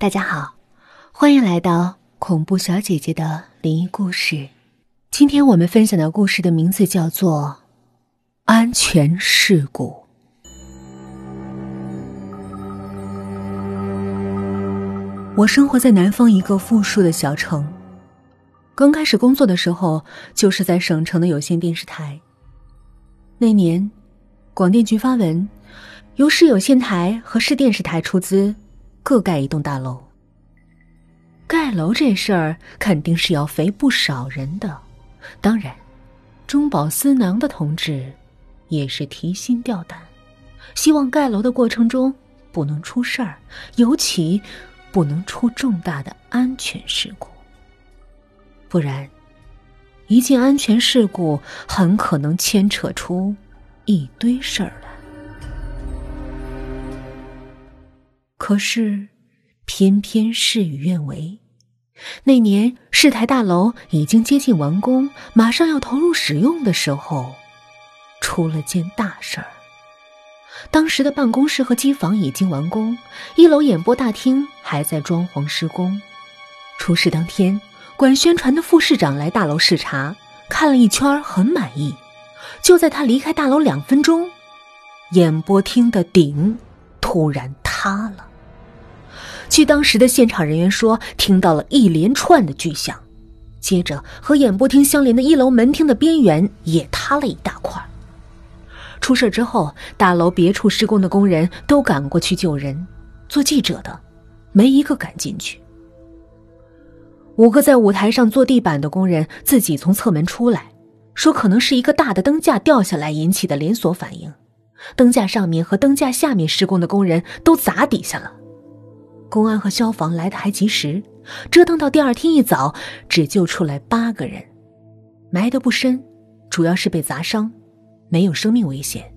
大家好，欢迎来到恐怖小姐姐的灵异故事。今天我们分享的故事的名字叫做《安全事故》。我生活在南方一个富庶的小城，刚开始工作的时候就是在省城的有线电视台。那年，广电局发文，由市有线台和市电视台出资。各盖一栋大楼。盖楼这事儿肯定是要肥不少人的，当然，中饱私囊的同志也是提心吊胆，希望盖楼的过程中不能出事儿，尤其不能出重大的安全事故。不然，一件安全事故很可能牵扯出一堆事儿来。可是，偏偏事与愿违。那年市台大楼已经接近完工，马上要投入使用的时候，出了件大事儿。当时的办公室和机房已经完工，一楼演播大厅还在装潢施工。出事当天，管宣传的副市长来大楼视察，看了一圈，很满意。就在他离开大楼两分钟，演播厅的顶突然塌了。据当时的现场人员说，听到了一连串的巨响，接着和演播厅相连的一楼门厅的边缘也塌了一大块。出事之后，大楼别处施工的工人都赶过去救人，做记者的没一个敢进去。五个在舞台上做地板的工人自己从侧门出来，说可能是一个大的灯架掉下来引起的连锁反应，灯架上面和灯架下面施工的工人都砸底下了。公安和消防来的还及时，折腾到第二天一早，只救出来八个人，埋得不深，主要是被砸伤，没有生命危险。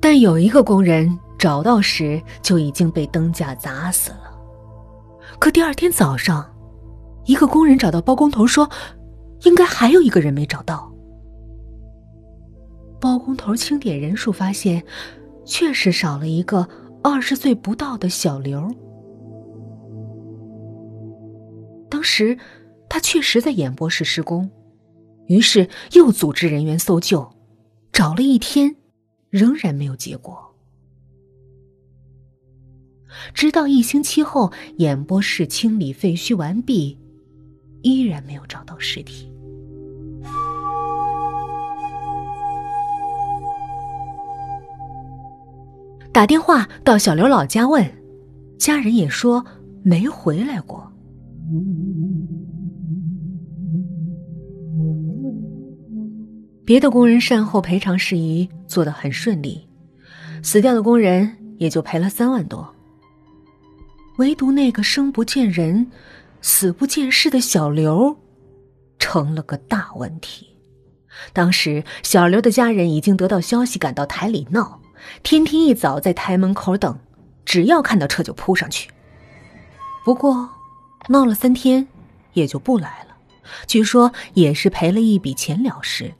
但有一个工人找到时就已经被灯架砸死了。可第二天早上，一个工人找到包工头说，应该还有一个人没找到。包工头清点人数，发现确实少了一个二十岁不到的小刘。当时，他确实在演播室施工，于是又组织人员搜救，找了一天，仍然没有结果。直到一星期后，演播室清理废墟完毕，依然没有找到尸体。打电话到小刘老家问，家人也说没回来过。别的工人善后赔偿事宜做得很顺利，死掉的工人也就赔了三万多。唯独那个生不见人、死不见尸的小刘，成了个大问题。当时小刘的家人已经得到消息，赶到台里闹，天天一早在台门口等，只要看到车就扑上去。不过。闹了三天，也就不来了。据说也是赔了一笔钱了事。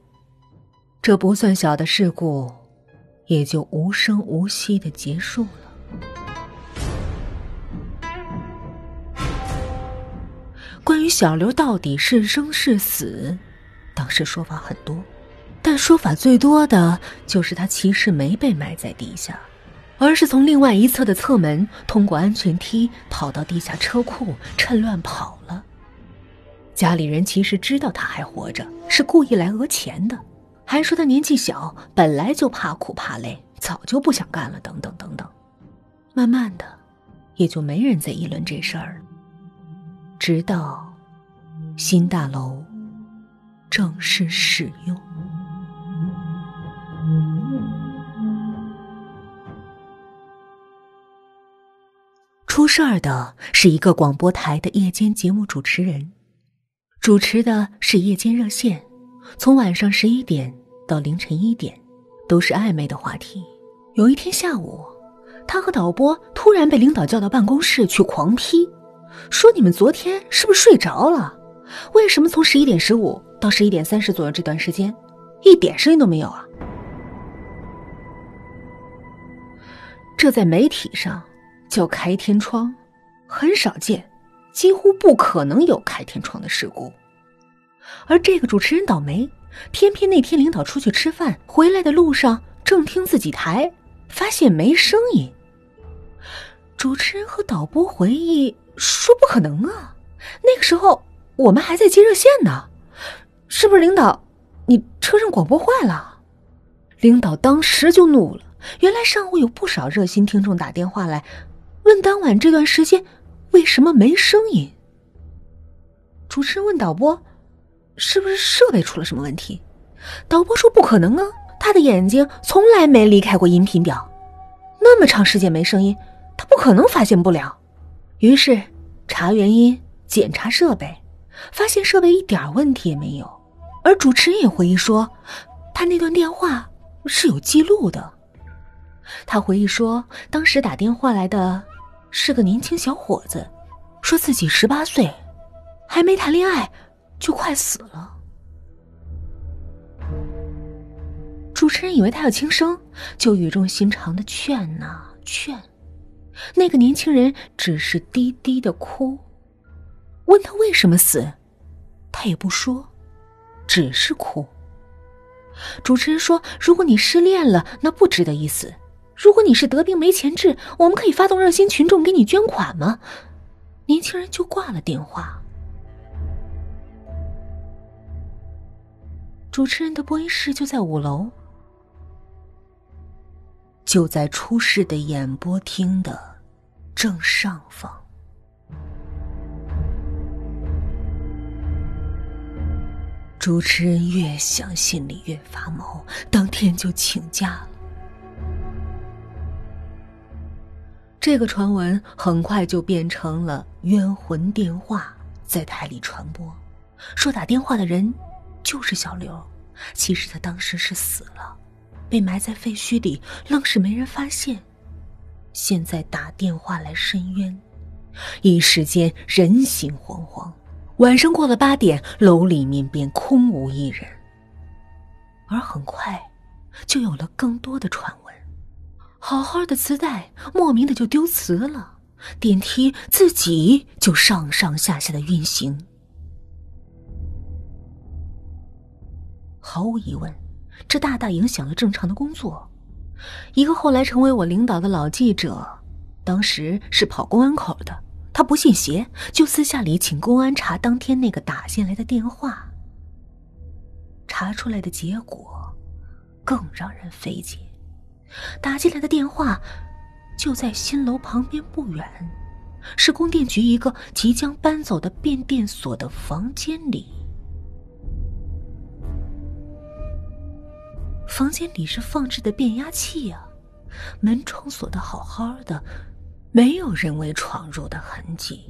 这不算小的事故，也就无声无息的结束了。关于小刘到底是生是死，当时说法很多，但说法最多的就是他其实没被埋在地下。而是从另外一侧的侧门通过安全梯跑到地下车库，趁乱跑了。家里人其实知道他还活着，是故意来讹钱的，还说他年纪小，本来就怕苦怕累，早就不想干了，等等等等。慢慢的，也就没人再议论这事儿了。直到新大楼正式使用。事儿的是一个广播台的夜间节目主持人，主持的是夜间热线，从晚上十一点到凌晨一点，都是暧昧的话题。有一天下午，他和导播突然被领导叫到办公室去狂批，说：“你们昨天是不是睡着了？为什么从十一点十五到十一点三十左右这段时间，一点声音都没有啊？”这在媒体上。叫开天窗，很少见，几乎不可能有开天窗的事故。而这个主持人倒霉，偏偏那天领导出去吃饭回来的路上，正听自己台，发现没声音。主持人和导播回忆说：“不可能啊，那个时候我们还在接热线呢，是不是领导？你车上广播坏了？”领导当时就怒了。原来上午有不少热心听众打电话来，问当晚这段时间为什么没声音。主持人问导播：“是不是设备出了什么问题？”导播说：“不可能啊，他的眼睛从来没离开过音频表，那么长时间没声音。”他不可能发现不了，于是查原因、检查设备，发现设备一点问题也没有。而主持人也回忆说，他那段电话是有记录的。他回忆说，当时打电话来的是个年轻小伙子，说自己十八岁，还没谈恋爱就快死了。主持人以为他要轻生，就语重心长的劝呐劝。那个年轻人只是低低的哭，问他为什么死，他也不说，只是哭。主持人说：“如果你失恋了，那不值得一死；如果你是得病没钱治，我们可以发动热心群众给你捐款吗？”年轻人就挂了电话。主持人的播音室就在五楼。就在出事的演播厅的正上方，主持人越想心里越发毛，当天就请假了。这个传闻很快就变成了冤魂电话，在台里传播，说打电话的人就是小刘，其实他当时是死了。被埋在废墟里，愣是没人发现。现在打电话来申冤，一时间人心惶惶。晚上过了八点，楼里面便空无一人。而很快，就有了更多的传闻：好好的磁带，莫名的就丢磁了；电梯自己就上上下下的运行。毫无疑问。这大大影响了正常的工作。一个后来成为我领导的老记者，当时是跑公安口的，他不信邪，就私下里请公安查当天那个打进来的电话。查出来的结果更让人费解：打进来的电话就在新楼旁边不远，是供电局一个即将搬走的变电所的房间里。房间里是放置的变压器啊，门窗锁的好好的，没有人为闯入的痕迹。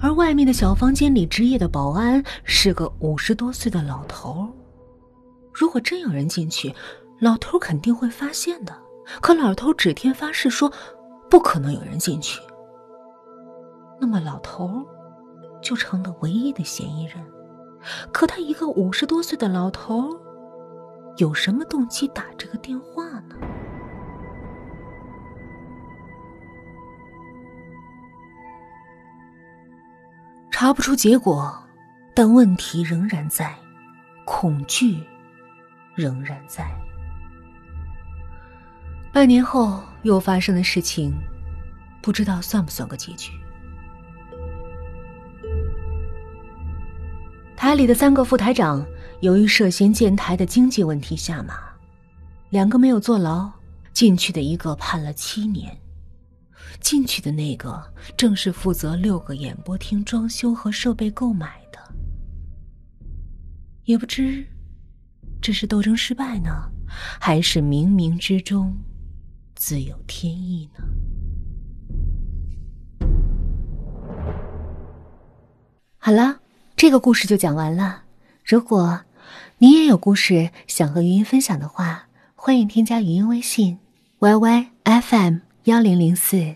而外面的小房间里值夜的保安是个五十多岁的老头。如果真有人进去，老头肯定会发现的。可老头指天发誓说，不可能有人进去。那么老头就成了唯一的嫌疑人。可他一个五十多岁的老头，有什么动机打这个电话呢？查不出结果，但问题仍然在，恐惧仍然在。半年后又发生的事情，不知道算不算个结局。台里的三个副台长，由于涉嫌建台的经济问题下马，两个没有坐牢，进去的一个判了七年。进去的那个正是负责六个演播厅装修和设备购买的。也不知，这是斗争失败呢，还是冥冥之中自有天意呢？好了。这个故事就讲完了。如果你也有故事想和语音分享的话，欢迎添加语音微信：y y f m 幺零零四。